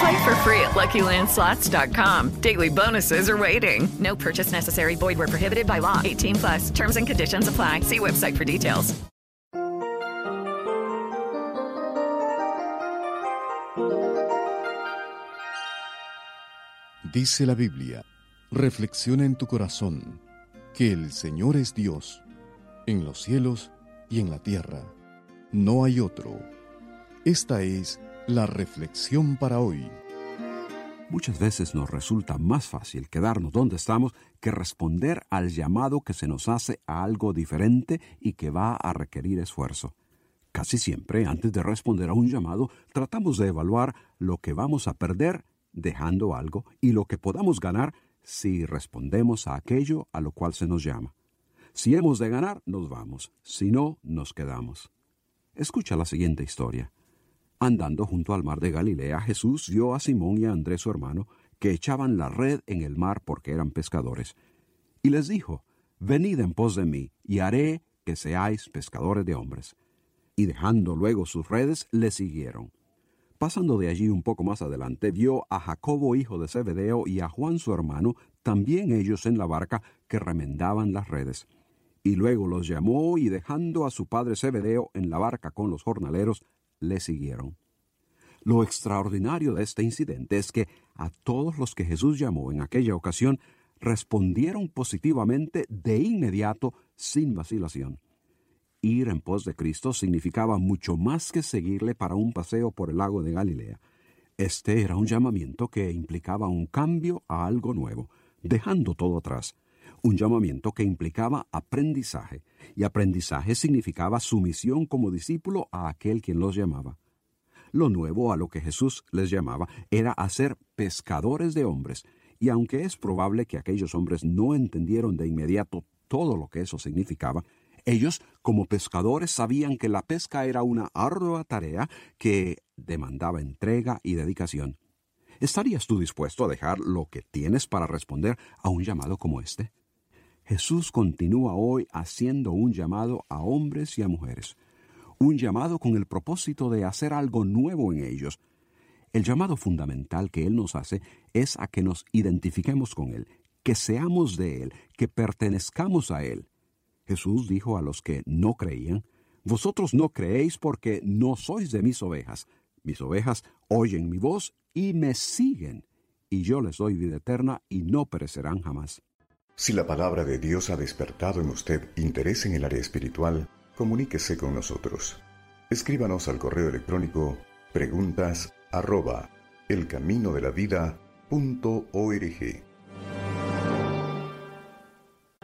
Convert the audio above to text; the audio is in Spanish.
Play for free at LuckyLandSlots.com. Daily bonuses are waiting. No purchase necessary. Void where prohibited by law. 18 plus. Terms and conditions apply. See website for details. Dice la Biblia, reflexiona en tu corazón que el Señor es Dios, en los cielos y en la tierra. No hay otro. Esta es la reflexión para hoy. Muchas veces nos resulta más fácil quedarnos donde estamos que responder al llamado que se nos hace a algo diferente y que va a requerir esfuerzo. Casi siempre, antes de responder a un llamado, tratamos de evaluar lo que vamos a perder dejando algo y lo que podamos ganar si respondemos a aquello a lo cual se nos llama. Si hemos de ganar, nos vamos. Si no, nos quedamos. Escucha la siguiente historia. Andando junto al mar de Galilea, Jesús vio a Simón y a Andrés su hermano, que echaban la red en el mar porque eran pescadores. Y les dijo, Venid en pos de mí, y haré que seáis pescadores de hombres. Y dejando luego sus redes, le siguieron. Pasando de allí un poco más adelante, vio a Jacobo hijo de Zebedeo y a Juan su hermano, también ellos en la barca, que remendaban las redes. Y luego los llamó y dejando a su padre Zebedeo en la barca con los jornaleros, le siguieron. Lo extraordinario de este incidente es que a todos los que Jesús llamó en aquella ocasión respondieron positivamente de inmediato, sin vacilación. Ir en pos de Cristo significaba mucho más que seguirle para un paseo por el lago de Galilea. Este era un llamamiento que implicaba un cambio a algo nuevo, dejando todo atrás. Un llamamiento que implicaba aprendizaje, y aprendizaje significaba sumisión como discípulo a aquel quien los llamaba. Lo nuevo a lo que Jesús les llamaba era hacer pescadores de hombres, y aunque es probable que aquellos hombres no entendieron de inmediato todo lo que eso significaba, ellos, como pescadores, sabían que la pesca era una ardua tarea que demandaba entrega y dedicación. ¿Estarías tú dispuesto a dejar lo que tienes para responder a un llamado como este? Jesús continúa hoy haciendo un llamado a hombres y a mujeres, un llamado con el propósito de hacer algo nuevo en ellos. El llamado fundamental que Él nos hace es a que nos identifiquemos con Él, que seamos de Él, que pertenezcamos a Él. Jesús dijo a los que no creían, Vosotros no creéis porque no sois de mis ovejas. Mis ovejas oyen mi voz y me siguen, y yo les doy vida eterna y no perecerán jamás. Si la palabra de Dios ha despertado en usted interés en el área espiritual, comuníquese con nosotros. Escríbanos al correo electrónico preguntas arroba elcaminodelavida.org.